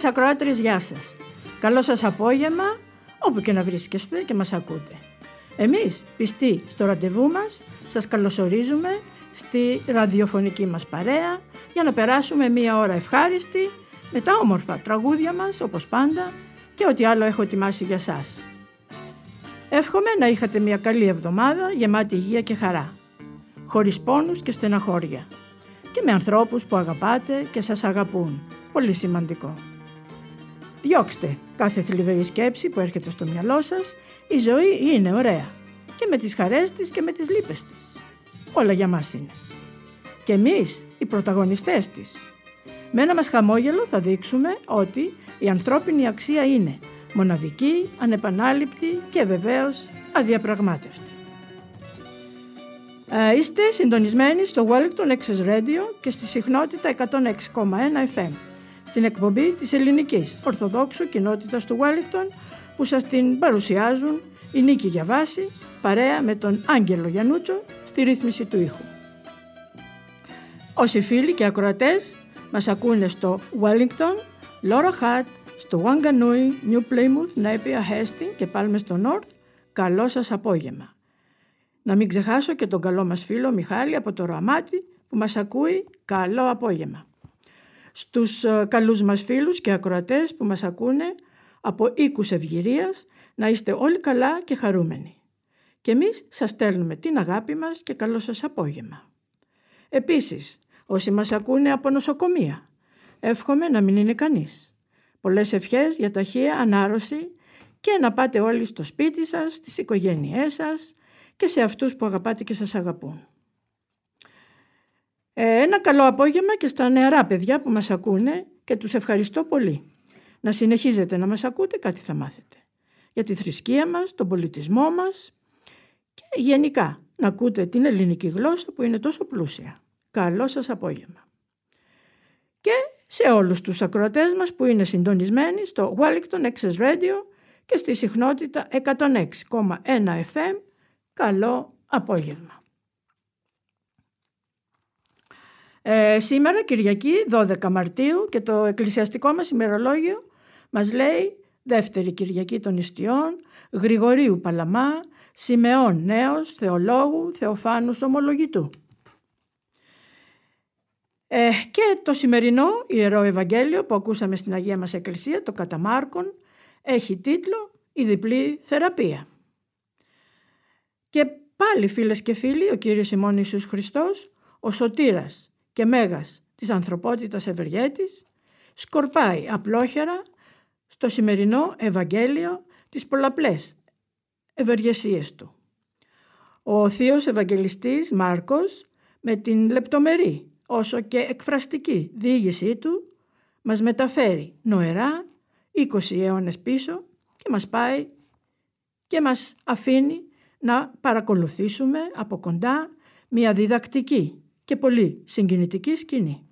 Φίλες ακροάτρες, γεια σας. Καλό σας απόγευμα, όπου και να βρίσκεστε και μας ακούτε. Εμείς, πιστοί στο ραντεβού μας, σας καλωσορίζουμε στη ραδιοφωνική μας παρέα για να περάσουμε μία ώρα ευχάριστη με τα όμορφα τραγούδια μας, όπως πάντα, και ό,τι άλλο έχω ετοιμάσει για σας. Εύχομαι να είχατε μια καλή εβδομάδα γεμάτη υγεία και χαρά, χωρίς πόνους και στεναχώρια και με ανθρώπους που αγαπάτε και σας αγαπούν. Πολύ σημαντικό. Διώξτε κάθε θλιβερή σκέψη που έρχεται στο μυαλό σας. Η ζωή είναι ωραία. Και με τις χαρές της και με τις λύπες της. Όλα για μας είναι. Και εμείς οι πρωταγωνιστές της. Με ένα μας χαμόγελο θα δείξουμε ότι η ανθρώπινη αξία είναι μοναδική, ανεπανάληπτη και βεβαίως αδιαπραγμάτευτη. Ε, είστε συντονισμένοι στο Wellington Access Radio και στη συχνότητα 106,1 FM στην εκπομπή της ελληνικής Ορθοδόξου κοινότητας του Wellington που σας την παρουσιάζουν η Νίκη Γιαβάση παρέα με τον Άγγελο Γιανούτσο στη ρύθμιση του ήχου. Όσοι φίλοι και ακροατές μας ακούνε στο Wellington, Laura Hat, στο Wanganui, New Plymouth, Napier, Hastings και πάλι στο North, καλό σας απόγευμα. Να μην ξεχάσω και τον καλό μας φίλο Μιχάλη από το Ρωαμάτι που μας ακούει καλό απόγευμα. Στους ε, καλούς μας φίλους και ακροατές που μας ακούνε από οίκους ευγυρίας να είστε όλοι καλά και χαρούμενοι. Και εμείς σας στέλνουμε την αγάπη μας και καλό σας απόγευμα. Επίσης, όσοι μας ακούνε από νοσοκομεία, εύχομαι να μην είναι κανείς. Πολλές ευχές για ταχεία ανάρρωση και να πάτε όλοι στο σπίτι σας, στις οικογένειές σας, και σε αυτούς που αγαπάτε και σας αγαπούν. Ε, ένα καλό απόγευμα και στα νεαρά παιδιά που μας ακούνε και τους ευχαριστώ πολύ. Να συνεχίζετε να μας ακούτε, κάτι θα μάθετε. Για τη θρησκεία μας, τον πολιτισμό μας και γενικά να ακούτε την ελληνική γλώσσα που είναι τόσο πλούσια. Καλό σας απόγευμα. Και σε όλους τους ακροατές μας που είναι συντονισμένοι στο Wellington Access Radio και στη συχνότητα 106,1 FM Καλό απόγευμα. Ε, σήμερα Κυριακή 12 Μαρτίου και το εκκλησιαστικό μας ημερολόγιο μας λέει δεύτερη Κυριακή των Ιστιών, Γρηγορίου Παλαμά, Σιμεών Νέος, Θεολόγου, Θεοφάνους Ομολογητού. Ε, και το σημερινό Ιερό Ευαγγέλιο που ακούσαμε στην Αγία μας Εκκλησία, το Καταμάρκον, έχει τίτλο «Η διπλή θεραπεία». Και πάλι φίλες και φίλοι, ο Κύριος ημών Ιησούς Χριστός, ο σωτήρας και μέγας της ανθρωπότητας ευεργέτης, σκορπάει απλόχερα στο σημερινό Ευαγγέλιο τις πολλαπλές ευεργεσίες του. Ο Θείος Ευαγγελιστής Μάρκος με την λεπτομερή όσο και εκφραστική διήγησή του μας μεταφέρει νοερά 20 αιώνες πίσω και μας πάει και μας αφήνει να παρακολουθήσουμε από κοντά μια διδακτική και πολύ συγκινητική σκηνή.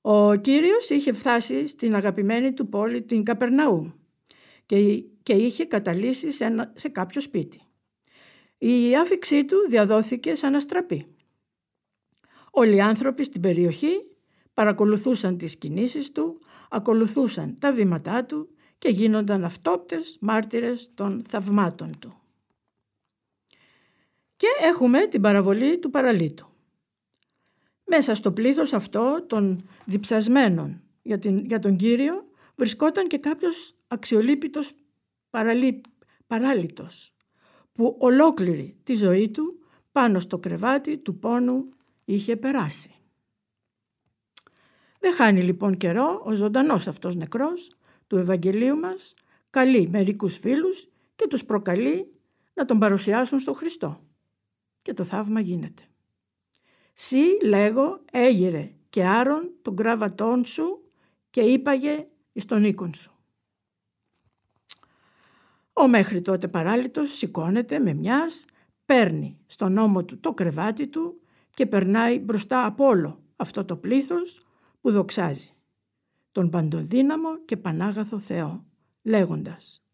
Ο Κύριος είχε φτάσει στην αγαπημένη του πόλη την Καπερναού και, και είχε καταλύσει σε, σε κάποιο σπίτι. Η άφηξή του διαδόθηκε σαν αστραπή. Όλοι οι άνθρωποι στην περιοχή παρακολουθούσαν τις κινήσεις του, ακολουθούσαν τα βήματά του και γίνονταν αυτόπτες μάρτυρες των θαυμάτων του. Και έχουμε την παραβολή του παραλίτου. Μέσα στο πλήθος αυτό των διψασμένων για, την, για τον Κύριο βρισκόταν και κάποιος αξιολύπητος παραλί, παράλυτος που ολόκληρη τη ζωή του πάνω στο κρεβάτι του πόνου είχε περάσει. Δεν χάνει λοιπόν καιρό ο ζωντανός αυτός νεκρός του Ευαγγελίου μας καλεί μερικούς φίλους και τους προκαλεί να τον παρουσιάσουν στο Χριστό. Και το θαύμα γίνεται. «Σύ, λέγω, έγειρε και άρον τον κράβατόν σου και είπαγε εις τον οίκον σου». Ο μέχρι τότε παράλυτος σηκώνεται με μιας, παίρνει στον ώμο του το κρεβάτι του και περνάει μπροστά από όλο αυτό το πλήθος που δοξάζει τον παντοδύναμο και πανάγαθο Θεό, λέγοντας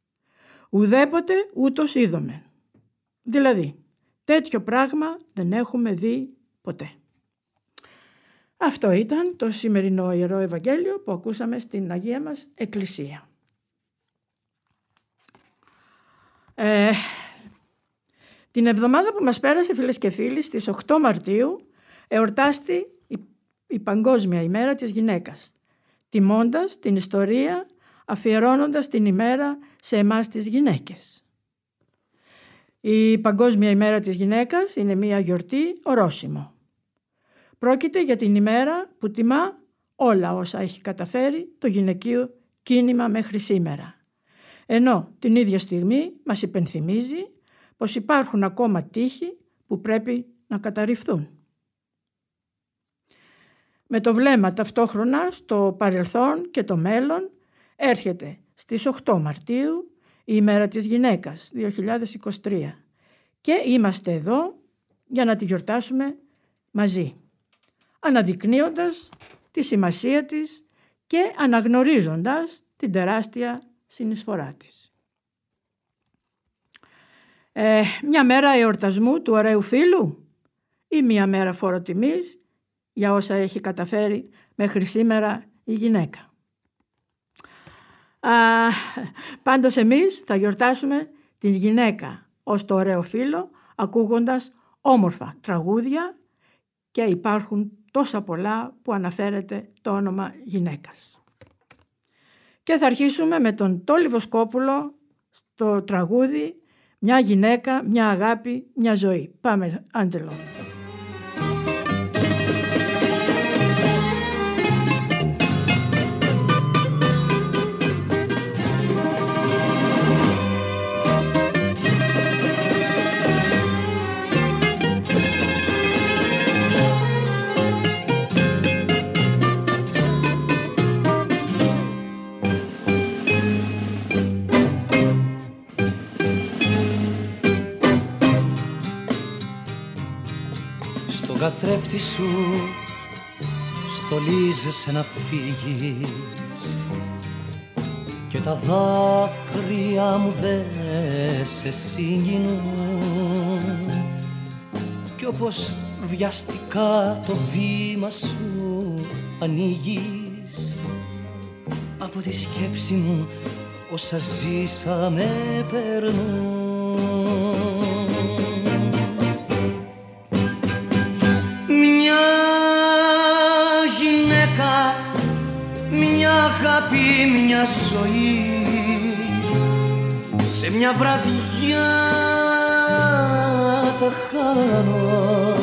«Ουδέποτε ούτως είδομε». Δηλαδή, τέτοιο πράγμα δεν έχουμε δει ποτέ. Αυτό ήταν το σημερινό Ιερό Ευαγγέλιο που ακούσαμε στην Αγία μας Εκκλησία. Ε, την εβδομάδα που μας πέρασε φίλες και φίλοι στις 8 Μαρτίου εορτάστη η, η Παγκόσμια ημέρα της γυναίκας τιμώντας την ιστορία αφιερώνοντας την ημέρα σε εμάς τις γυναίκες. Η Παγκόσμια ημέρα της γυναίκας είναι μια γιορτή ορόσημο. Πρόκειται για την ημέρα που τιμά όλα όσα έχει καταφέρει το γυναικείο κίνημα μέχρι σήμερα. Ενώ την ίδια στιγμή μας υπενθυμίζει πως υπάρχουν ακόμα τείχοι που πρέπει να καταρριφθούν. Με το βλέμμα ταυτόχρονα στο παρελθόν και το μέλλον έρχεται στις 8 Μαρτίου η ημέρα της γυναίκας 2023 και είμαστε εδώ για να τη γιορτάσουμε μαζί αναδεικνύοντας τη σημασία της και αναγνωρίζοντας την τεράστια συνεισφορά της. Ε, μια μέρα εορτασμού του ωραίου φίλου ή μια μέρα φοροτιμής για όσα έχει καταφέρει μέχρι σήμερα η γυναίκα. Α, πάντως εμείς θα γιορτάσουμε την γυναίκα ως το ωραίο φίλο ακούγοντας όμορφα τραγούδια και υπάρχουν τόσα πολλά που αναφέρεται το όνομα γυναίκας. Και θα αρχίσουμε με τον Τόλι Βοσκόπουλο στο τραγούδι «Μια γυναίκα, μια αγάπη, μια ζωή». Πάμε, Άντζελο. Καθρέφτη σου στολίζεσαι να φύγεις. Και τα δάκρυα μου δεν σε συγκινούν. Κι όπως βιαστικά το βήμα σου ανοίγεις από τη σκέψη μου όσα ζήσαμε περνούν μια ζωή σε μια βραδιά τα χάνω.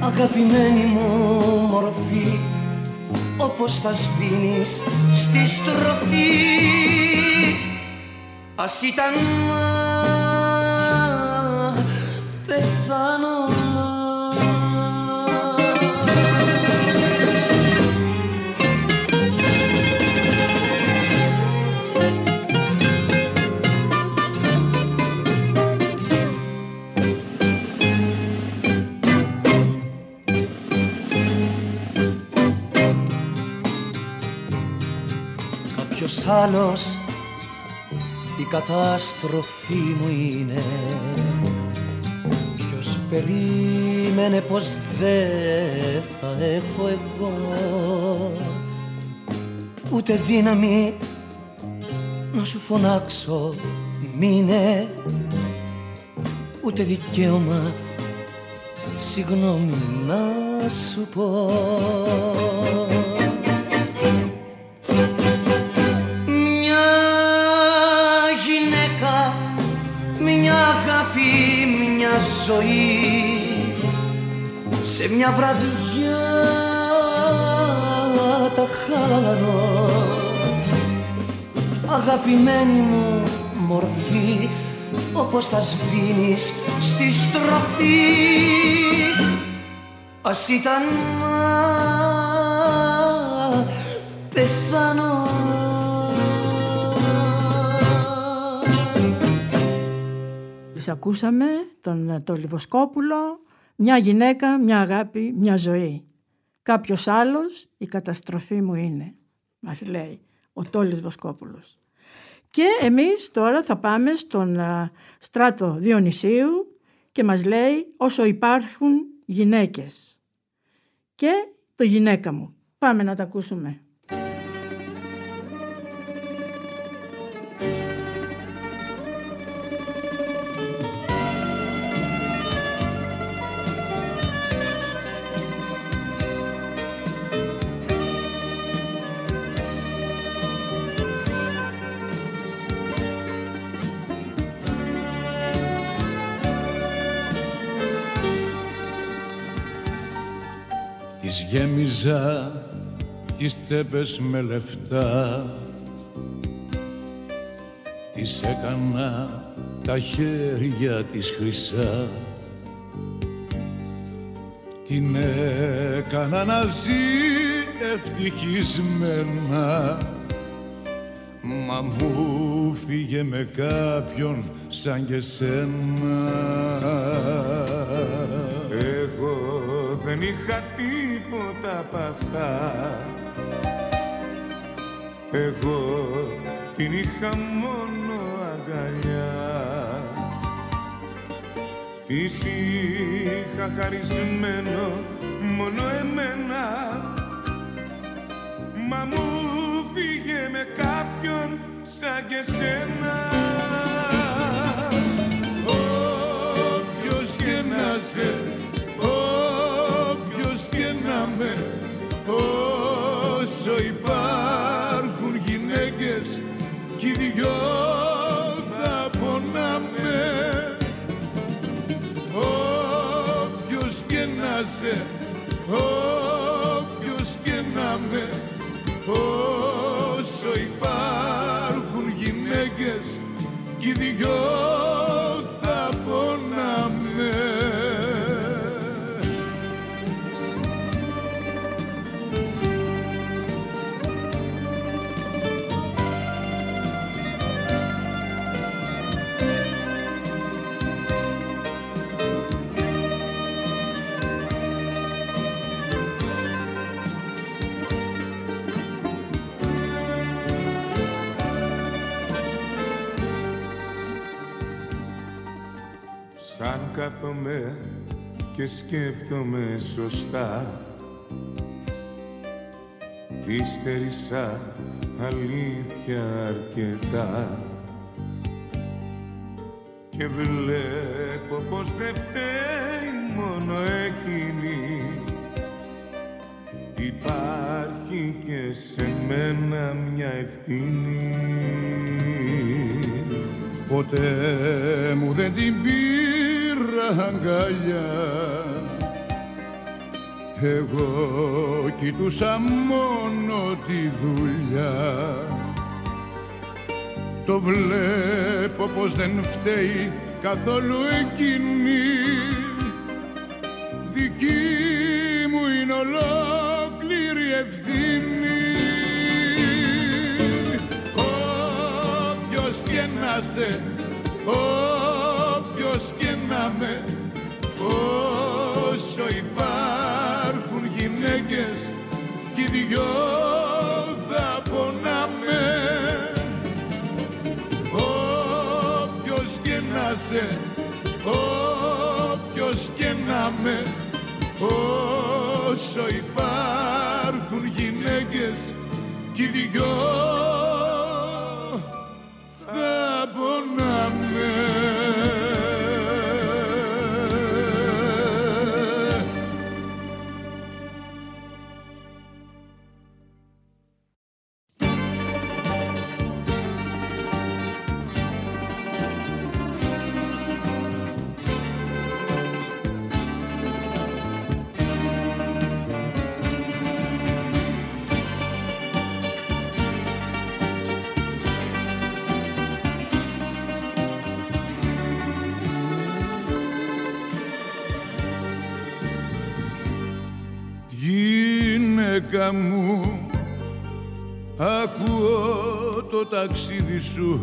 Αγαπημένη μου μορφή όπως θα σβήνεις στη στροφή. Ας ήταν άλλος. Η κατάστροφή μου είναι. Ποιος περίμενε πως δεν θα έχω εγώ Ούτε δύναμη να σου φωνάξω μείνε Ούτε δικαίωμα συγγνώμη να σου πω ζωή σε μια βραδιά τα χάνω. Αγαπημένη μου μορφή όπως τα σβήνεις στη στροφή ας ήταν ακούσαμε τον το Λιβοσκόπουλο, μια γυναίκα, μια αγάπη, μια ζωή. Κάποιος άλλος η καταστροφή μου είναι, μας λέει ο Τόλης Βοσκόπουλος. Και εμείς τώρα θα πάμε στον στράτο Διονυσίου και μας λέει όσο υπάρχουν γυναίκες. Και το γυναίκα μου. Πάμε να τα ακούσουμε. Γέμιζα τις τσέπες με λεφτά. Τις έκανα τα χέρια της χρυσά. Την έκανα να ζει ευτυχισμένα. Μα μου φύγε με κάποιον σαν και σένα. Εγώ δεν είχα τίποτα απ' αυτά Εγώ την είχα μόνο αγκαλιά. Της είχα χαρισμένο μόνο εμένα. Μα μου φύγε με κάποιον σαν και σένα όσο υπάρχουν γυναίκες κι οι δυο θα πονάμε. Όποιος και να σε όποιος και να με όσο υπάρχουν γυναίκες κι οι δυο κάθομαι και σκέφτομαι σωστά. Ύστερησα αλήθεια αρκετά. Και βλέπω πως δεν φταίει μόνο εκείνη. Υπάρχει και σε μένα μια ευθύνη. Ποτέ μου δεν την πει αγκαλιά εγώ κοιτούσα μόνο τη δουλειά. Το βλέπω πως δεν φταίει καθόλου εκείνη. Δική μου είναι ολόκληρη ευθύνη. Όποιος και να σε όποιος και να με όσο υπάρχουν γυναίκες κι οι δυο θα πονάμε. Όποιος και να σε όποιος και να με όσο υπάρχουν γυναίκες κι οι δυο ταξίδι σου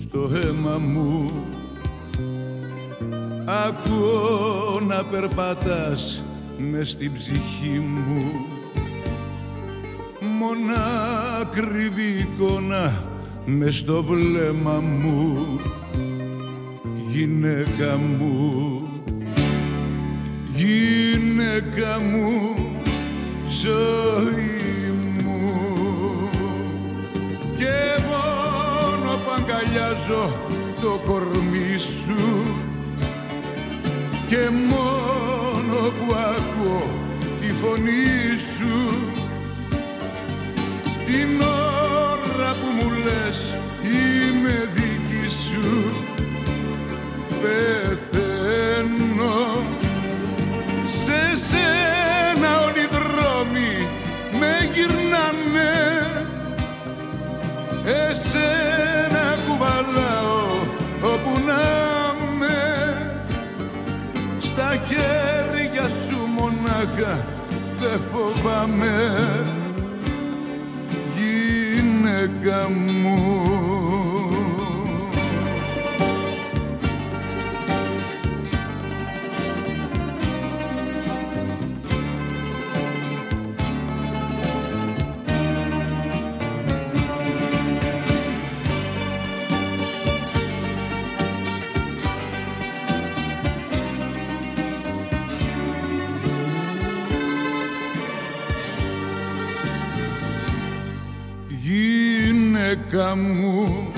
στο αίμα μου. Ακούω να περπατάς με στην ψυχή μου. Μονάκριβη εικόνα με στο βλέμμα μου. Γυναίκα μου Γυναίκα μου ζωή μου. Και μόνο που αγκαλιάζω το κορμί σου. Και μόνο που ακούω τη φωνή σου. Την ώρα που μου λες είμαι δική σου πεθαίνω. Σε σένα όλοι οι δρόμοι με γυρνάνε. Εσένα φοβάμαι. Γυναίκα μου γυναίκα μου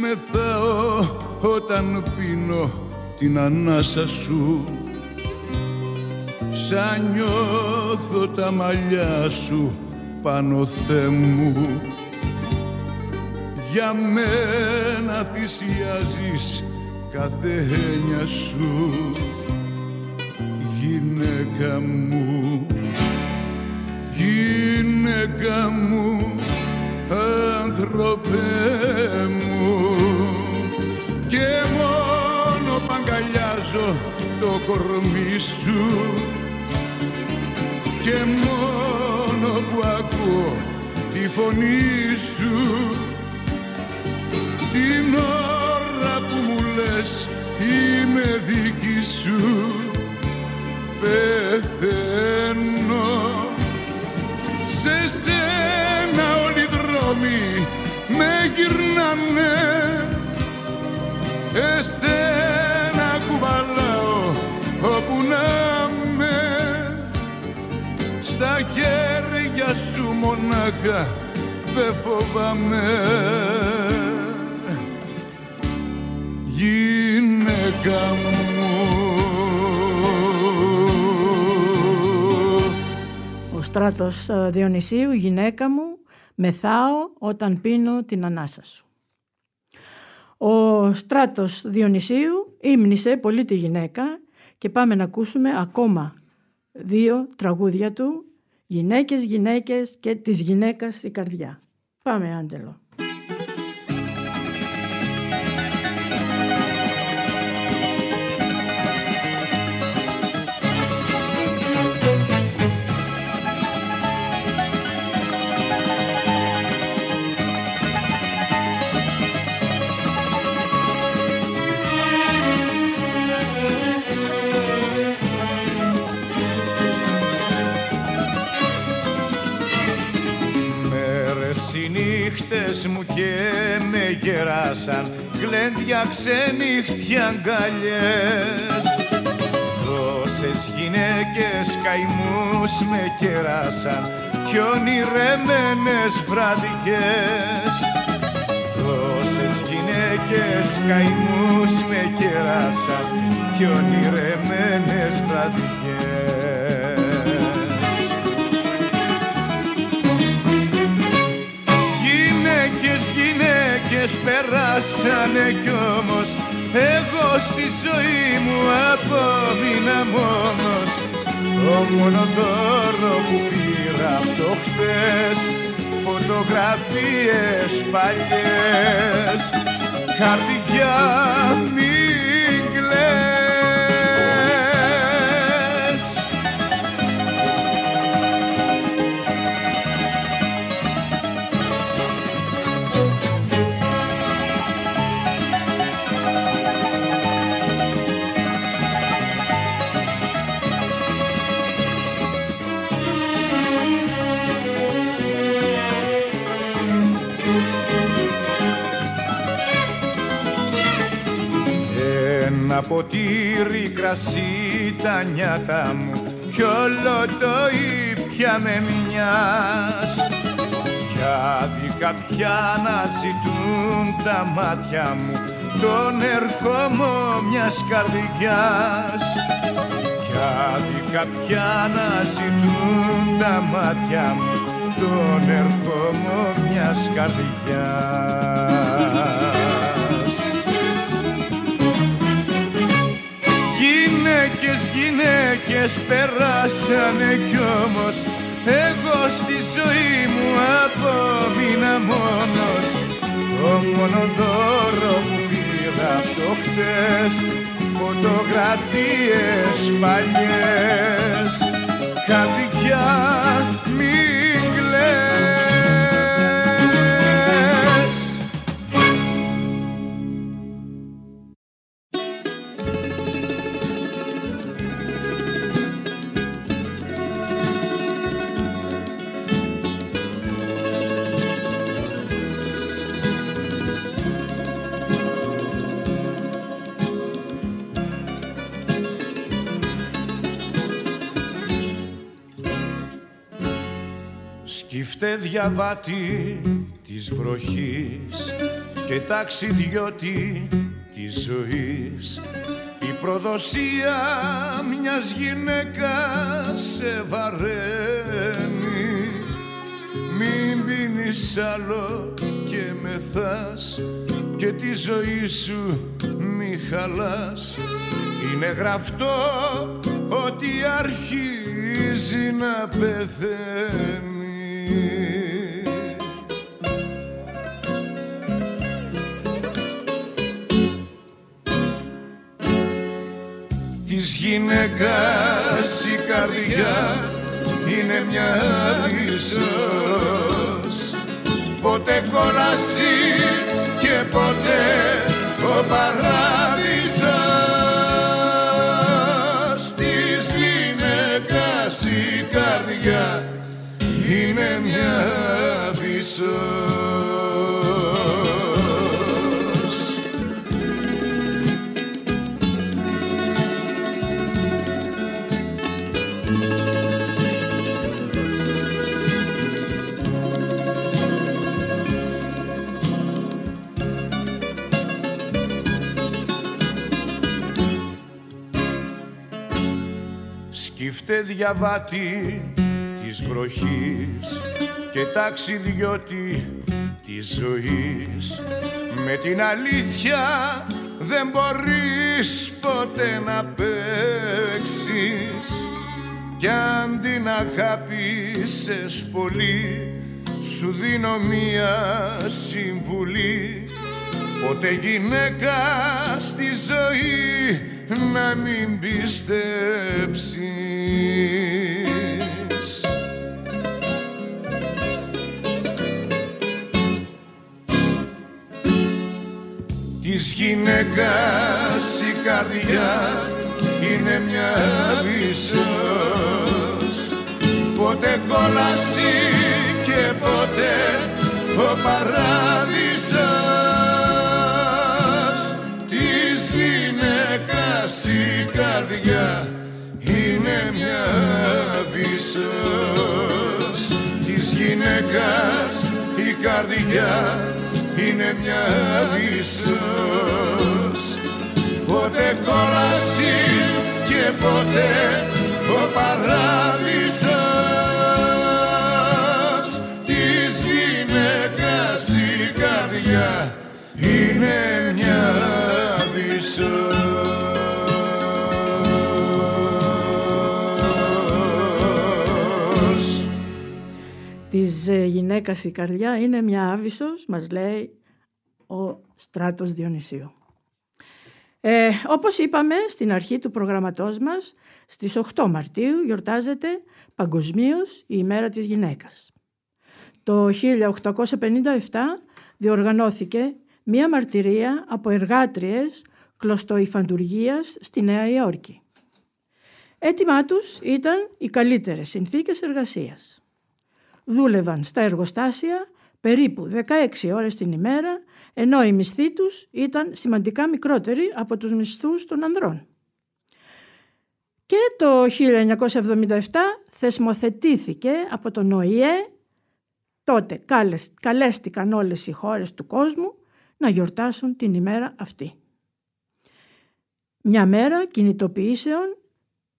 μεθάω όταν πίνω την ανάσα σου σαν νιώθω τα μαλλιά σου πάνω Θεέ μου. Για μένα θυσιάζεις κάθε έννοια σου γυναίκα μου. Γυναίκα μου άνθρωπε μου και μόνο που αγκαλιάζω το κορμί σου. Και μόνο που ακούω τη φωνή σου την ώρα που μου λες είμαι δική σου πεθαίνω σε σένα όλοι οι δρόμοι με γυρνάνε. Εσένα κουβαλάω όπου να με στα χέρια σου μονάχα δεν φοβάμαι. Γυναίκα μου. Ο Στράτος ε, Διονυσίου, γυναίκα μου, μεθάω όταν πίνω την ανάσα σου. Ο Στράτος Διονυσίου ύμνησε πολύ τη γυναίκα και πάμε να ακούσουμε ακόμα δύο τραγούδια του «Γυναίκες, γυναίκες και της γυναίκας η καρδιά». Πάμε Άντελο. Νύχτες μου και με γεράσαν γλέντια ξενύχτια αγκαλιές. Τόσες γυναίκες καημούς με κεράσαν κι ονειρεμένες βραδιές. Τόσες γυναίκες καημούς με κεράσαν κι ονειρεμένες βραδιές γυναίκες περάσανε κι όμως. Εγώ στη ζωή μου απόμεινα μόνος. Το μόνο δώρο που πήρα από το χτες φωτογραφίες παλιές. Καρδιά μην ποτήρι κρασί τα νιάτα μου. Κι όλο το ήπια με μιας. Γιατί κάποια να ζητούν τα μάτια μου. Τον ερχόμο μιας καρδιάς. Γιατί κάποια να ζητούν τα μάτια μου. Τον ερχόμο μιας καρδιάς Γυναίκες, γυναίκες περάσανε κι όμως. Εγώ στη ζωή μου απόμεινα μόνος. Το μόνο δώρο που πήρα το χτες φωτογραφίες παλιές. Καρδιά Σκύφτε διαβάτη της βροχής και ταξιδιώτη της ζωής. Η προδοσία μιας γυναίκας σε βαραίνει. Μην πίνεις άλλο και μεθάς και τη ζωή σου μη χαλάς. Είναι γραφτό ότι αρχίζει να πεθαίνει Της γυναίκας η καρδιά είναι μια ίσως Ποτέ κόλαση και ποτέ ο παράδεισος. Της γυναίκας η καρδιά είναι μια πίσω. Σκύφτε διαβάτη της βροχής και ταξιδιώτη της ζωής. Με την αλήθεια δεν μπορείς ποτέ να παίξεις. Κι αν την αγάπησες πολύ σου δίνω μία συμβουλή. Ποτέ γυναίκα στη ζωή να μην πιστέψεις της γυναίκας η καρδιά είναι μια βυσσός Ποτέ κόλαση και ποτέ ο παράδεισος. Της γυναίκας η καρδιά είναι μια βυσσός Της γυναίκας η καρδιά είναι μια ίσως Ποτέ κόλαση και ποτέ ο παράδεισος. Της γυναίκας η καρδιά είναι μια ίσως της ε, γυναίκας η καρδιά είναι μια άβυσος, μας λέει ο Στράτος Διονυσίου. Ε, όπως είπαμε στην αρχή του προγραμματός μας, στις 8 Μαρτίου γιορτάζεται παγκοσμίως η ημέρα της γυναίκας. Το 1857 διοργανώθηκε μία μαρτυρία από εργάτριες κλωστοϊφαντουργίας στη Νέα Υόρκη. Έτοιμά τους ήταν οι καλύτερες συνθήκες εργασίας δούλευαν στα εργοστάσια περίπου 16 ώρες την ημέρα ενώ οι μισθοί τους ήταν σημαντικά μικρότεροι από τους μισθούς των ανδρών. Και το 1977 θεσμοθετήθηκε από τον ΟΗΕ, τότε καλέστηκαν όλες οι χώρες του κόσμου να γιορτάσουν την ημέρα αυτή. Μια μέρα κινητοποιήσεων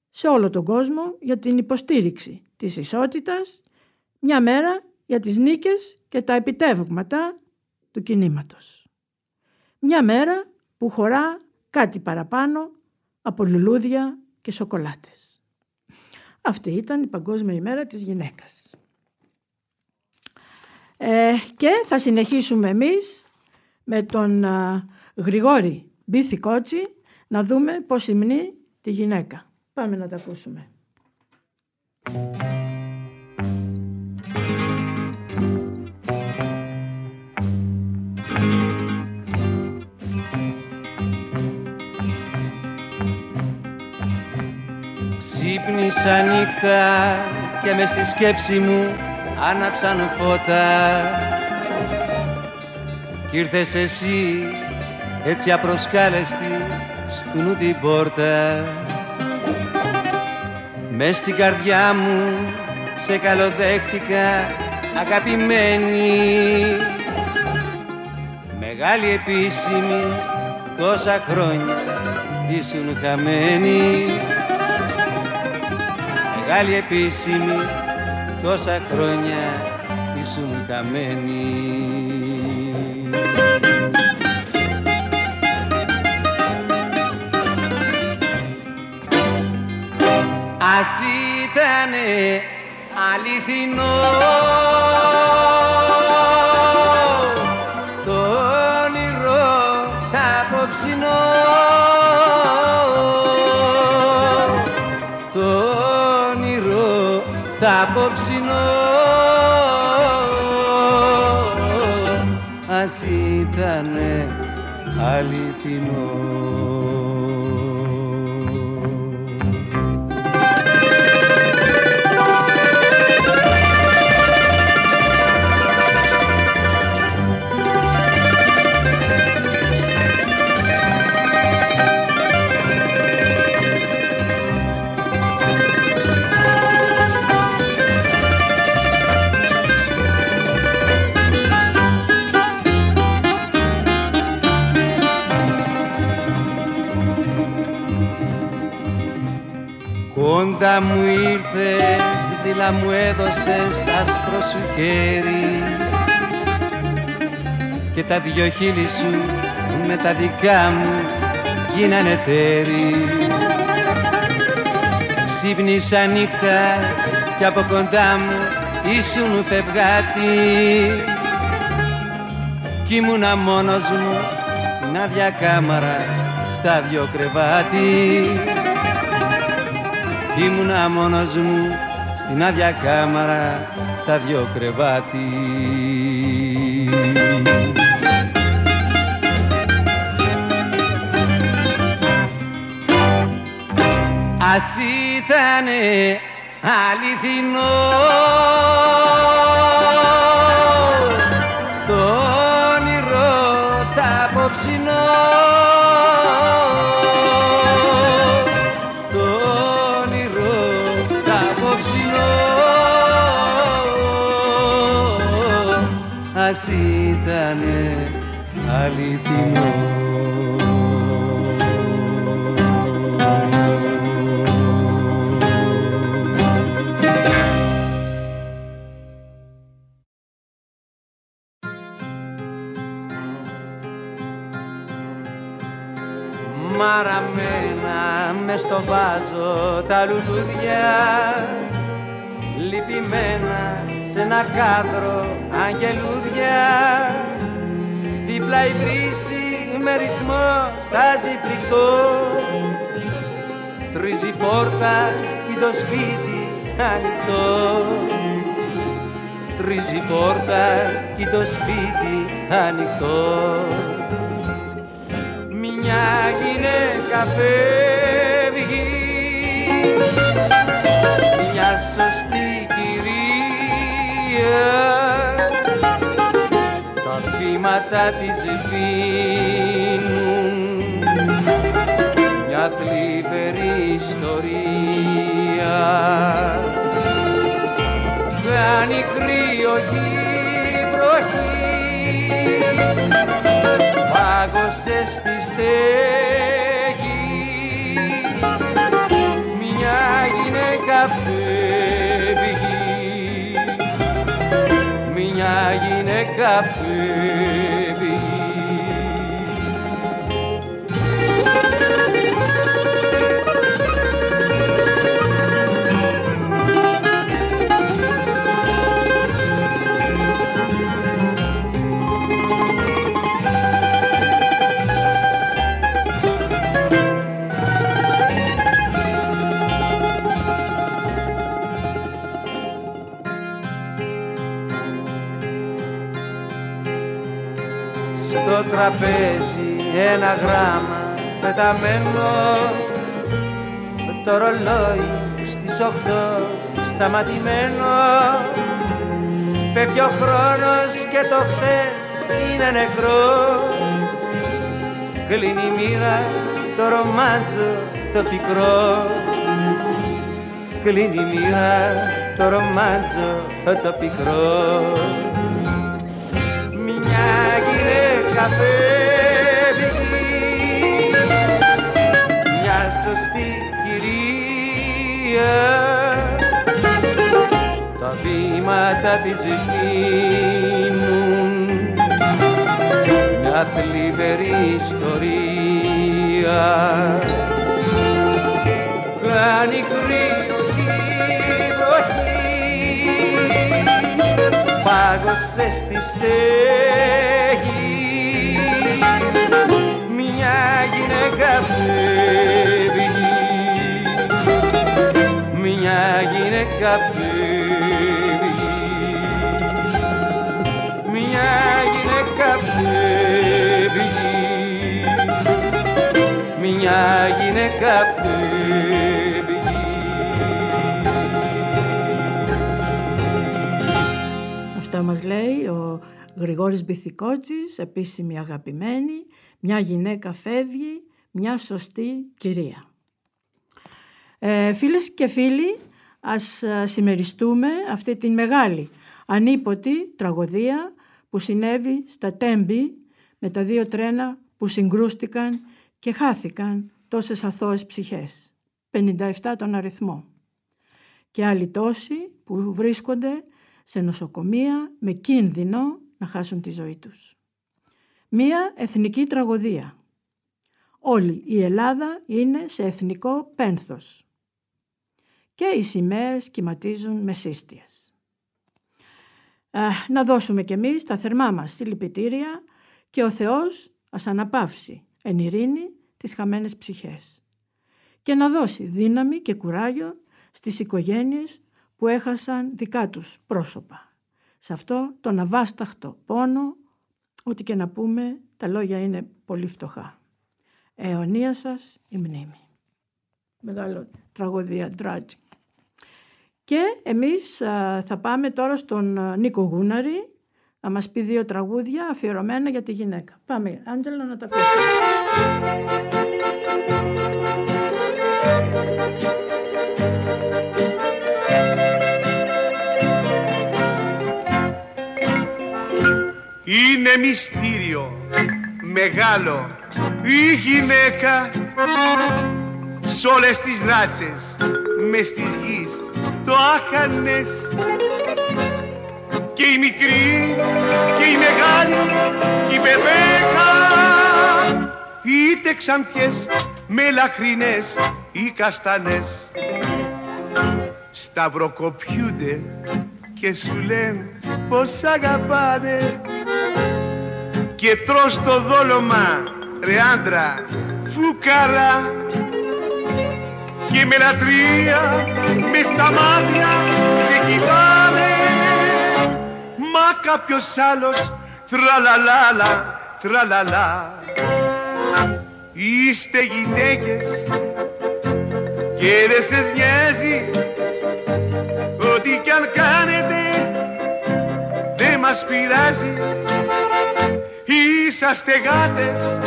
σε όλο τον κόσμο για την υποστήριξη της ισότητας, μια μέρα για τις νίκες και τα επιτεύγματα του κινήματος. Μια μέρα που χωρά κάτι παραπάνω από λουλούδια και σοκολάτες. Αυτή ήταν η Παγκόσμια ημέρα της γυναίκας. Ε, και θα συνεχίσουμε εμείς με τον Γρηγόρη Μπίθη Κότσι να δούμε πώς υμνεί τη γυναίκα. Πάμε να τα ακούσουμε. Ξύπνησα νύχτα και μες στη σκέψη μου άναψαν φώτα. Κι ήρθες εσύ έτσι απροσκάλεστη στου νου την πόρτα. Μες στην καρδιά μου σε καλοδέχτηκα αγαπημένη. Μεγάλη επίσημη τόσα χρόνια ήσουν χαμένη Μεγάλη επίσημη τόσα χρόνια ήσουν χαμένη Ας ήτανε αληθινός απόψινό ας ήτανε αληθινό Κοντά μου ήρθες, δίλα μου έδωσες τα άσπρο σου χέρι. Και τα δυο χείλη σου με τα δικά μου γίνανε τέρι. Ξύπνησα νύχτα κι από κοντά μου ήσουν φευγάτη. Κι ήμουνα μόνος μου στην άδεια κάμαρα στα δυο κρεβάτι Ήμουνα μόνος μου στην άδεια κάμαρα στα δυο κρεβάτι. Ας ήτανε αληθινό με στο βάζο τα λουλούδια λυπημένα σε ένα κάδρο αγγελούδια. Δίπλα η βρύση με ρυθμό στάζει φρικτό τρίζει πόρτα και το σπίτι ανοιχτό. Τρίζει πόρτα και το σπίτι ανοιχτό. Μια γυναίκα φεύγει μια σωστή κυρία. Τα βήματα της σβήνουν. Μια θλιβερή ιστορία. Κάνει κρύο η βροχή πάγωσε στη στέγη γυναίκα τραπέζι ένα γράμμα πεταμένο. Το ρολόι στις οχτώ σταματημένο. Φεύγει ο χρόνος και το χθες είναι νεκρό. Κλείνει η μοίρα το ρομάντζο το πικρό. Κλείνει η μοίρα το ρομάντζο το πικρό μια σωστή κυρία. Τα βήματα της γίνουν μια θλιβερή ιστορία. Κάνει κρύο βροχή. Πάγωσε στη στέγη γυναίκα φεύγει μια γυναίκα φεύγει. Μια γυναίκα φεύγει. Μια γυναίκα φεύγει. Αυτό μας λέει ο Γρηγόρης Μπιθικότσης, επίσημη αγαπημένη, μια γυναίκα φεύγει, μια σωστή κυρία. Ε, φίλες και φίλοι, ας ε, συμμεριστούμε αυτή την μεγάλη ανίποτη τραγωδία που συνέβη στα Τέμπη με τα δύο τρένα που συγκρούστηκαν και χάθηκαν τόσες αθώες ψυχές, 57 τον αριθμό. Και άλλοι τόσοι που βρίσκονται σε νοσοκομεία με κίνδυνο να χάσουν τη ζωή τους. Μία εθνική τραγωδία. Όλη η Ελλάδα είναι σε εθνικό πένθος. Και οι σημαίες κυματίζουν με σύστιες. να δώσουμε κι εμείς τα θερμά μας συλληπιτήρια και ο Θεός ας αναπαύσει εν ειρήνη τις χαμένες ψυχές και να δώσει δύναμη και κουράγιο στις οικογένειες που έχασαν δικά τους πρόσωπα. Σε αυτό τον αβάσταχτο πόνο Ό,τι και να πούμε, τα λόγια είναι πολύ φτωχά. Αιωνία σας η μνήμη. Μεγάλο τραγωδία, tragic. Και εμείς θα πάμε τώρα στον Νίκο Γούναρη να μας πει δύο τραγούδια αφιερωμένα για τη γυναίκα. Πάμε, Άντζελο, να τα πούμε. Είναι μυστήριο μεγάλο η γυναίκα σ' όλες τις ράτσες μες στις γης το άχανες. Και η μικρή και η μεγάλη και η μπεβέκα είτε ξανθιές μελαχρινές ή καστανές. Σταυροκοπιούνται και σου λένε πως αγαπάνε. Και τρως το δόλωμα ρε άντρα φουκαρά και με λατρεία με στα μάτια σε κοιτάνε. Μα κάποιος άλλος τραλαλάλα τραλαλά. Είστε γυναίκες και δεν σε νοιάζει ό,τι κι αν κάνετε δεν μας πειράζει. Είσαστε γάτες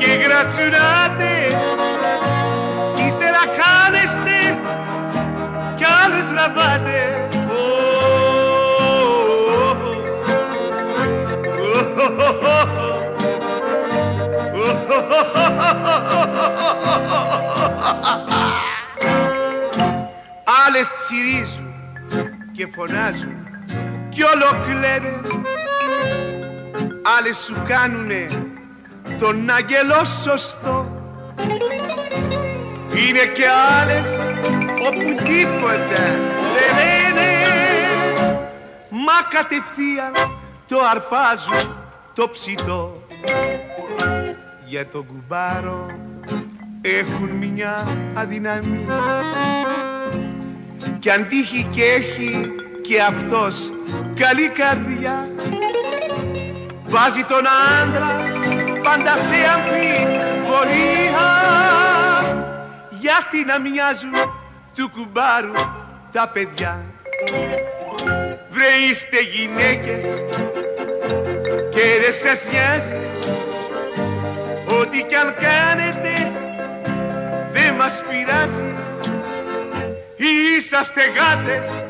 και γρατσουράτε κι ύστερα χάνεστε κι άλλοι τραβάτε. Άλλες τσιρίζουν και φωνάζουν κι όλο κλαίνε Άλλες σου κάνουνε τον άγγελο σωστό. Είναι και άλλες όπου τίποτα δεν είναι Μα κατευθείαν το αρπάζουν το ψητό. Για τον κουμπάρο έχουν μια αδυναμία. Κι αν τύχει και έχει και αυτός καλή καρδιά βάζει τον άντρα πάντα σε αμφιβολία γιατί να μοιάζουν του κουμπάρου τα παιδιά; Βρε είστε γυναίκες και δεν σας νοιάζει Ό,τι κι αν κάνετε δεν μας πειράζει. Είσαστε γάτες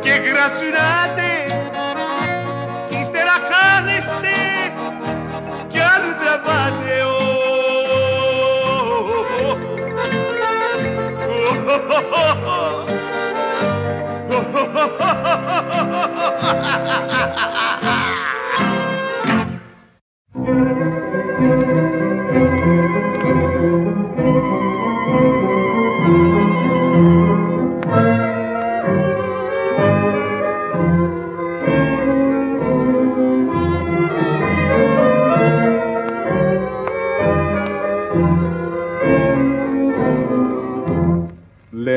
και γρατσουνάτε. Κι ύστερα χάνεστε Thank you.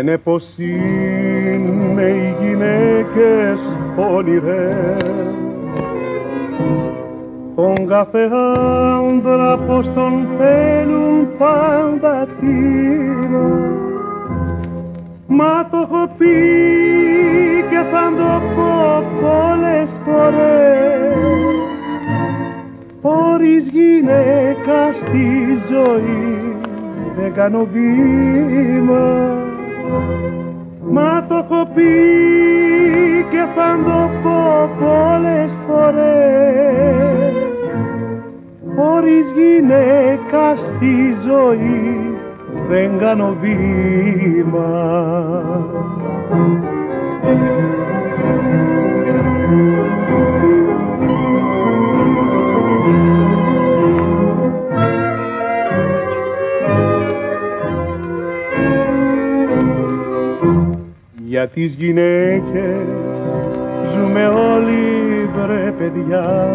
Λένε πως είναι οι γυναίκες όνειρες. Τον κάθε άντρα πως τον θέλουν πάντα τίνο Μα το έχω πει και θα το πω πολλές φορές. Χωρίς γυναίκα στη ζωή δεν κάνω βήμα. Μα το έχω πει και θα το πω πολλές φορές. Χωρίς γυναίκα στη ζωή δεν κάνω βήμα Για τις γυναίκες ζούμε όλοι βρε παιδιά.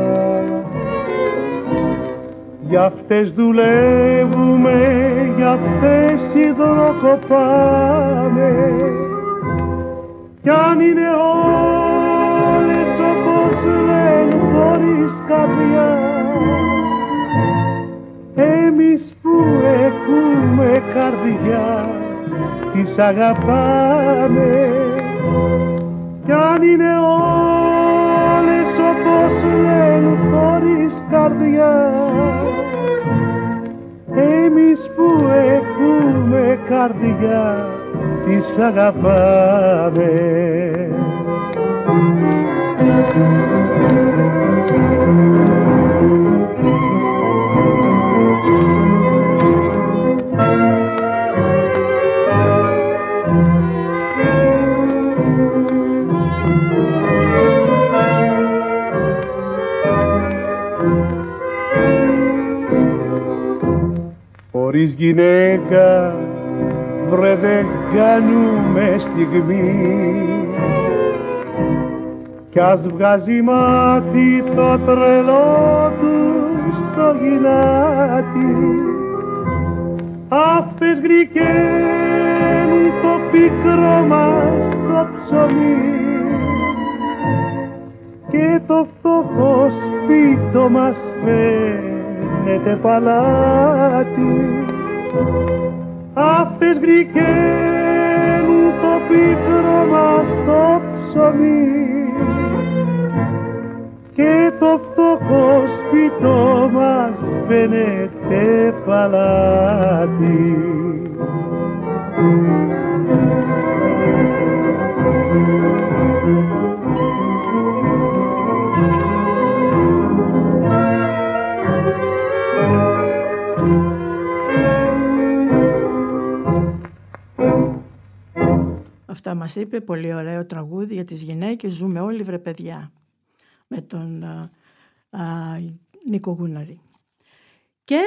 Για αυτές δουλεύουμε, για αυτές υδροκοπάμε Κι αν είναι όλες όπως λένε χωρίς καρδιά Εμείς που έχουμε καρδιά τις αγαπάμε. Κι αν είναι όλες όπως λένε χωρίς καρδιά. Εμείς που έχουμε καρδιά τις αγαπάμε Χωρίς γυναίκα βρε δεν κάνουμε στιγμή. Κι ας βγάζει μάτι το τρελό του στο γυνάτι. Αυτές γρικαίνουν το πικρό μας το ψωμί. Και το φτωχό σπίτο μας φαίνεται παλάτι αυτές γρικαίνουν το πίκρο μας το ψωμί και το φτωχό φτωχό σπιτό μας φαίνεται παλάτι. Αυτά μας είπε πολύ ωραίο τραγούδι για τις γυναίκες «Ζούμε όλοι βρε παιδιά» με τον α, α, Νίκο Γούναρη. Και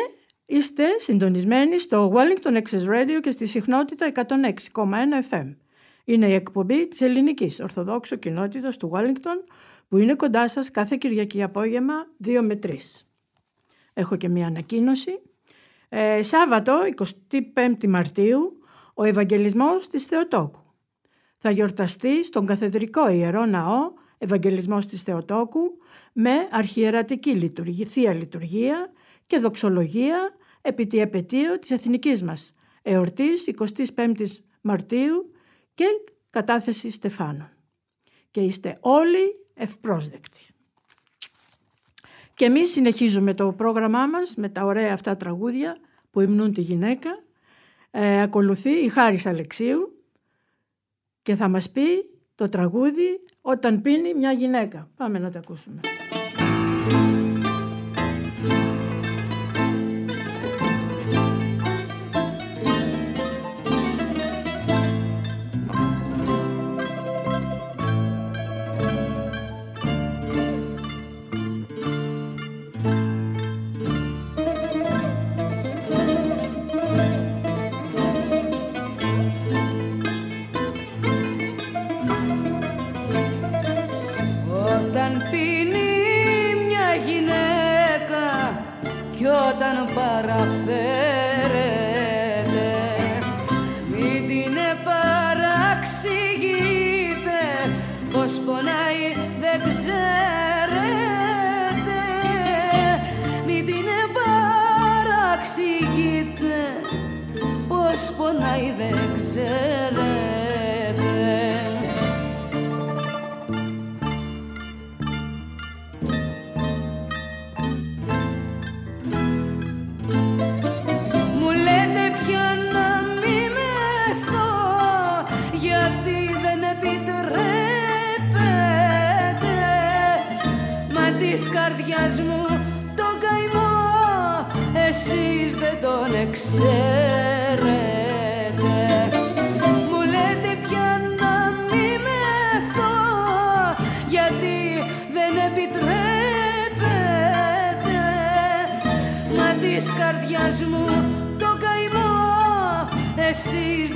είστε συντονισμένοι στο Wellington Access Radio και στη συχνότητα 106,1 FM. Είναι η εκπομπή της ελληνικής Ορθοδόξου κοινότητας του Wellington που είναι κοντά σας κάθε Κυριακή απόγευμα 2 με 3. Έχω και μία ανακοίνωση. Ε, Σάββατο 25 Μαρτίου ο Ευαγγελισμός της Θεοτόκου θα γιορταστεί στον Καθεδρικό Ιερό Ναό Ευαγγελισμός της Θεοτόκου με αρχιερατική λειτουργία, θεία λειτουργία και δοξολογία επί τη επαιτίου της εθνικής μας εορτής 25 Μαρτίου και κατάθεση Στεφάνων. Και είστε όλοι ευπρόσδεκτοι. Και εμείς συνεχίζουμε το πρόγραμμά μας με τα ωραία αυτά τραγούδια που υμνούν τη γυναίκα. Ε, ακολουθεί η Χάρης Αλεξίου και θα μας πει το τραγούδι «Όταν πίνει μια γυναίκα». Πάμε να το ακούσουμε.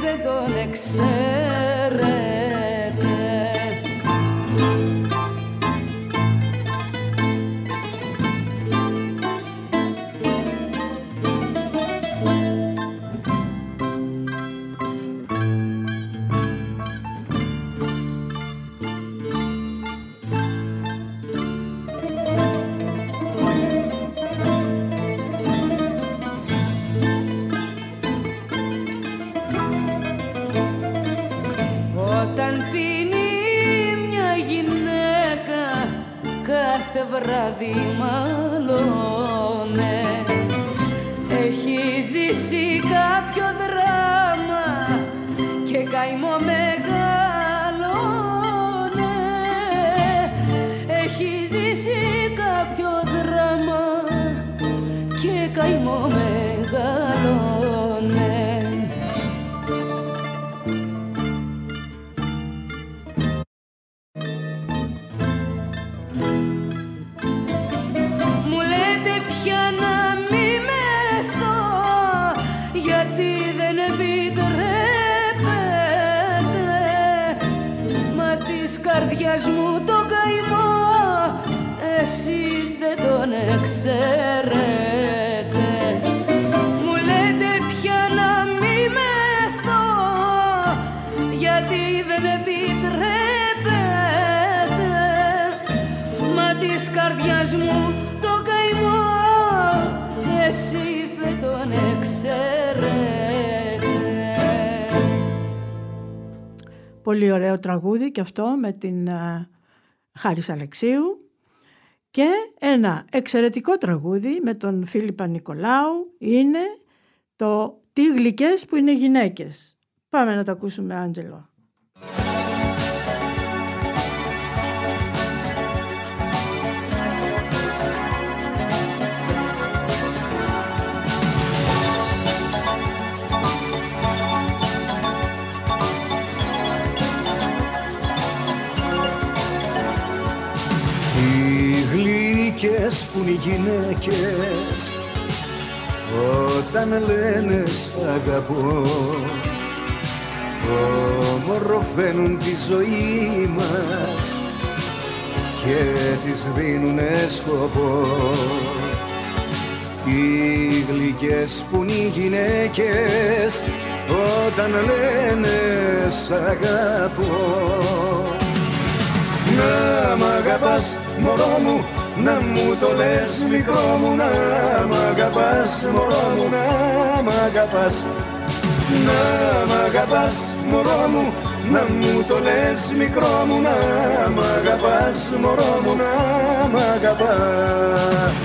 Δεν τον εξέρετε Πολύ ωραίο τραγούδι και αυτό με την α, Χάρης Αλεξίου Και ένα εξαιρετικό τραγούδι με τον Φίλιππα Νικολάου είναι το «Τι γλυκές που είναι γυναίκες». Πάμε να το ακούσουμε, Άντζελο. Γλυκές που είναι οι γυναίκες. Όταν λένε σ' αγαπώ ομορφαίνουν τη ζωή μας και τις δίνουνε σκοπό. Τι γλυκές που είναι οι γυναίκες όταν λένε σ' αγαπώ. Να μ' αγαπάς μωρό μου να μου το λες μικρό μου να μ' αγαπάς μωρό μου να μ' αγαπάς. Να μ' αγαπάς μωρό μου να μου το λες μικρό μου να μ' αγαπάς μωρό μου να μ' αγαπάς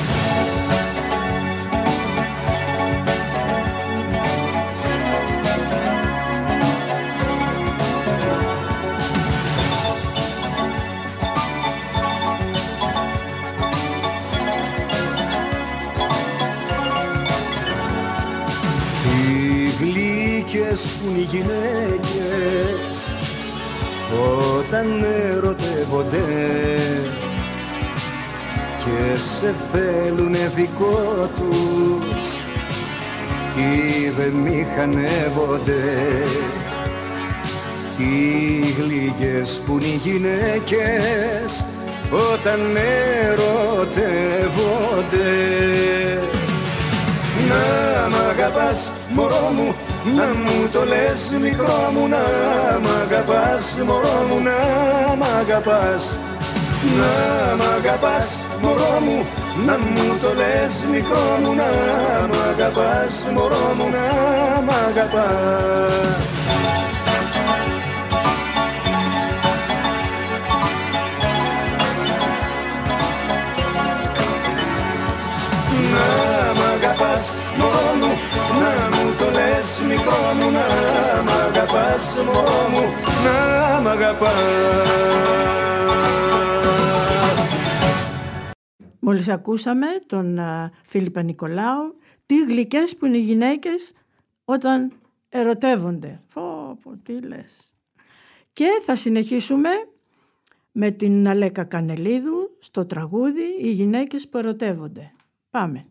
που είναι οι γυναίκες όταν ερωτεύονται και σε θέλουνε δικό τους ή δεν μηχανεύονται. Τι γλυκές που είναι οι γυναίκες όταν ερωτεύονται. Να μ' αγαπάς μωρό μου να μου το λες μικρό μου να μ' αγαπάς μωρό μου να μ' αγαπάς. Να μ' αγαπάς μωρό μου να μου το λες μικρό μου να μ' αγαπάς μωρό μου να μ' αγαπάς. Να μ' αγαπάς μωρό μου να μου το λες μικρό μου να μ' αγαπάς μωρό μου να μ' αγαπάς Μόλις ακούσαμε τον α, Φίλιππα Νικολάου τι γλυκές που είναι οι γυναίκες όταν ερωτεύονται. Πω, πω, τι λες. Και θα συνεχίσουμε με την Αλέκα Κανελίδου στο τραγούδι «Οι γυναίκες που ερωτεύονται». Πάμε.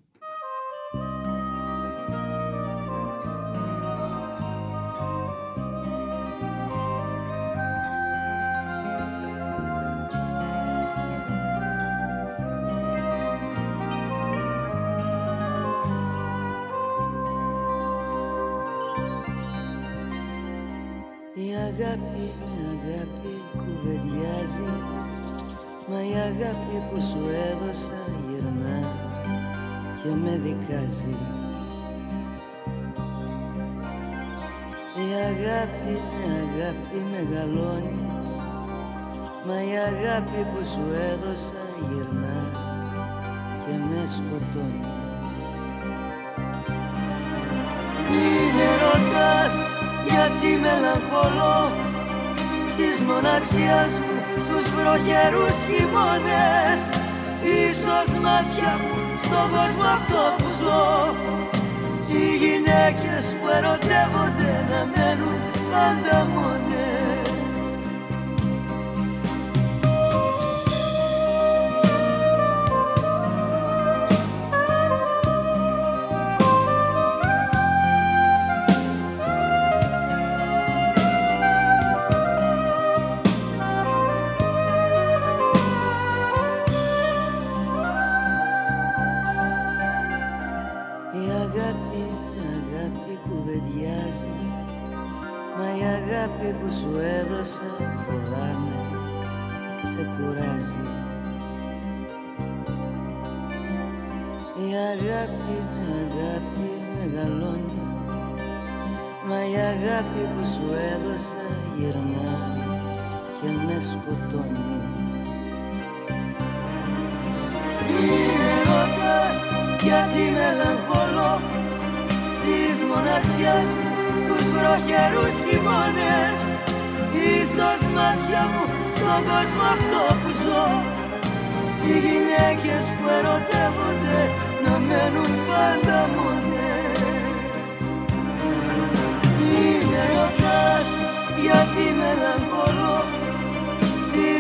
Αγάπη που σου έδωσα γυρνά και με δικάζει. Η αγάπη με αγάπη μεγαλώνει Μα η αγάπη που σου έδωσα γυρνά και με σκοτώνει. Μη με ρωτάς γιατί μελαγχολώ Στις μοναξιάς μου τους βροχερούς χειμώνες Ίσως μάτια μου στον κόσμο αυτό που ζω. Οι γυναίκες που ερωτεύονται να μένουν πάντα μόνες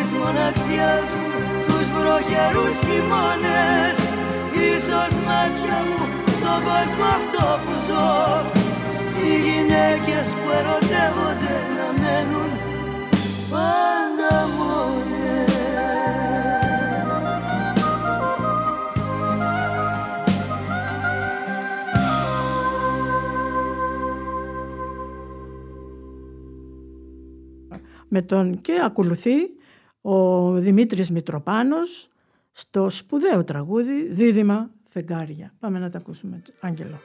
Στις μοναξιάς μου τους βροχερούς χειμώνες. Ίσως μάτια μου στον κόσμο αυτό που ζω. Οι γυναίκες που ερωτεύονται να μένουν πάντα μόνες. Με τον και ακολουθεί ο Δημήτρης Μητροπάνος στο σπουδαίο τραγούδι «Δίδυμα φεγγάρια». Πάμε να τα ακούσουμε, Άγγελο.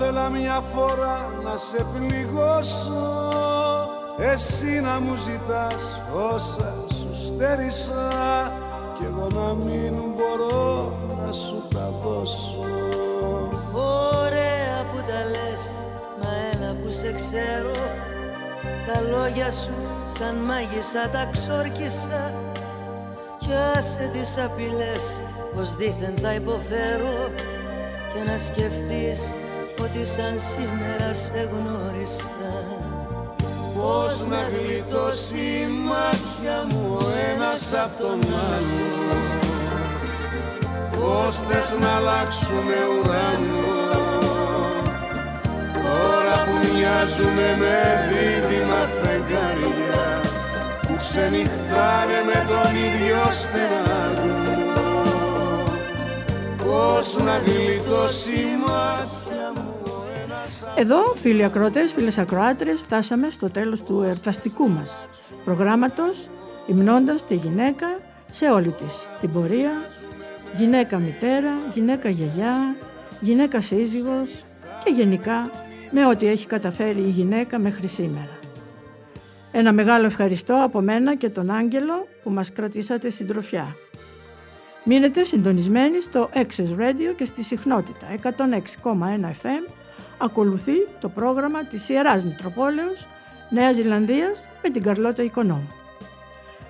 Θα ήθελα μια φορά να σε πληγώσω Εσύ να μου ζητάς όσα σου στέρισα. Κι εγώ να μην μπορώ να σου τα δώσω. Ωραία που τα λες, μα έλα που σε ξέρω. Τα λόγια σου σαν μάγισσα τα ξόρκισα. Κι άσε τις απειλές πως δήθεν θα υποφέρω. Και να σκεφτείς ότι σαν σήμερα σε γνώρισα. Πώς να γλιτώσει η μάτια μου ο ένας απ' τον άλλο. Πώς θες να αλλάξουμε ουρανό Τώρα που μοιάζουμε με δίδυμα φεγγάρια Που ξενυχτάνε με τον ίδιο στεγνό Πώς να γλιτώσει η μάτια Εδώ, φίλοι ακροατές, φίλες ακροάτρες, φτάσαμε στο τέλος του εορταστικού μας προγράμματος, υμνώντας τη γυναίκα σε όλη της την πορεία, γυναίκα μητέρα, γυναίκα γιαγιά, γυναίκα σύζυγος και γενικά με ό,τι έχει καταφέρει η γυναίκα μέχρι σήμερα. Ένα μεγάλο ευχαριστώ από μένα και τον Άγγελο που μας κρατήσατε συντροφιά. Μείνετε συντονισμένοι στο Access Radio και στη συχνότητα 106,1 FM ακολουθεί το πρόγραμμα της Ιεράς Μητροπόλεως Νέας Ζηλανδίας με την Καρλώτα Οικονόμου.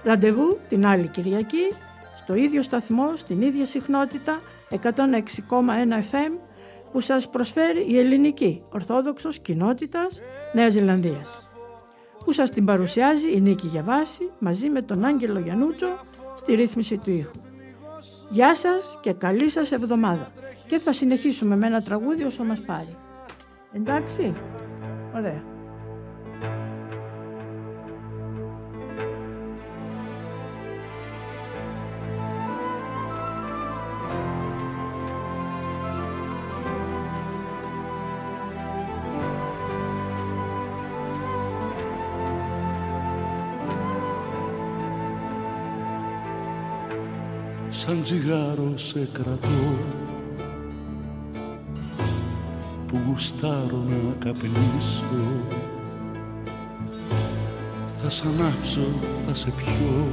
Ραντεβού την άλλη Κυριακή στο ίδιο σταθμό, στην ίδια συχνότητα 106,1 FM που σας προσφέρει η ελληνική Ορθόδοξος Κοινότητας Νέας Ζηλανδίας που σας την παρουσιάζει η Νίκη Γιαβάση μαζί με τον Άγγελο Γιανούτσο στη ρύθμιση του ήχου. Γεια σας και καλή σας εβδομάδα. Και θα συνεχίσουμε με ένα τραγούδι όσο μας πάρει. Εντάξει. Ωραία. σαν τσιγάρο σε κρατώ που γουστάρω να καπνίσω. Θα σ' ανάψω, θα σε πιω.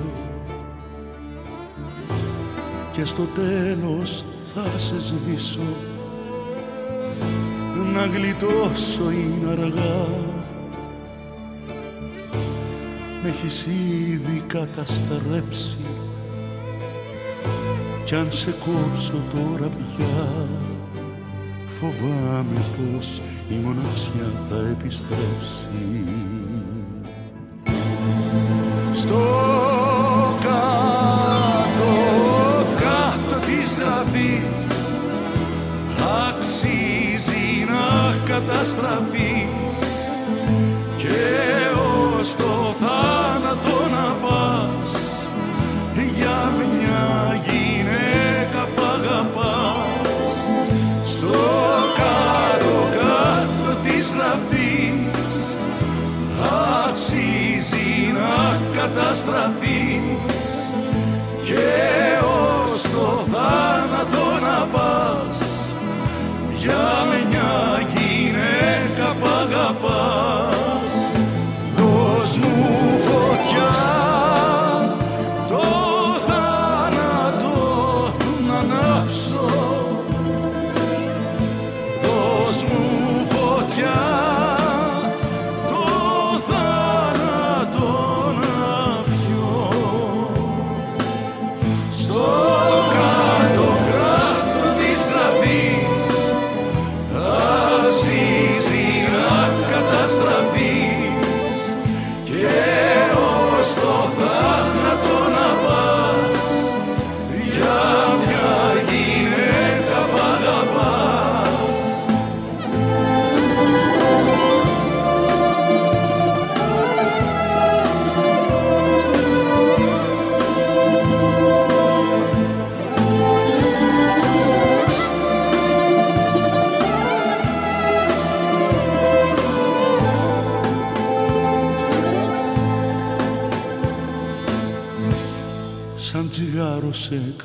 Και στο τέλος θα σε σβήσω. Να γλιτώσω είναι αργά. Με έχεις ήδη καταστρέψει. Κι αν σε κόψω τώρα πια φοβάμαι πως η μοναξιά θα επιστρέψει. Στο κάτω, κάτω της γραφής αξίζει να καταστραφείς καταστραφείς. Και ως το θάνατο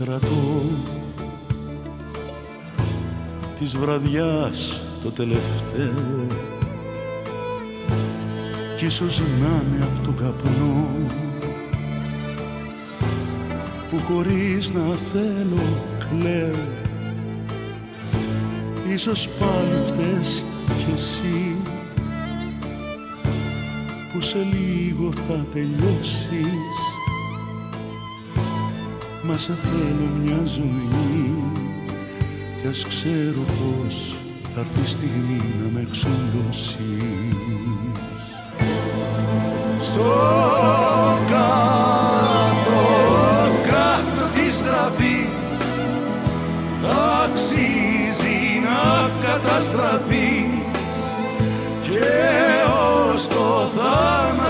κρατώ. Της βραδιάς το τελευταίο. Κι ίσως να είναι απ' τον καπνό. Που χωρίς να θέλω κλαίω. Ίσως πάλι φταίς κι εσύ. Που σε λίγο θα τελειώσεις Μας σε θέλω μια ζωή. Κι ας ξέρω πως θα έρθει η στιγμή να με εξοντώσεις Στο κάτω, κάτω της γραφής αξίζει να καταστραφείς. Και ως το θάνατο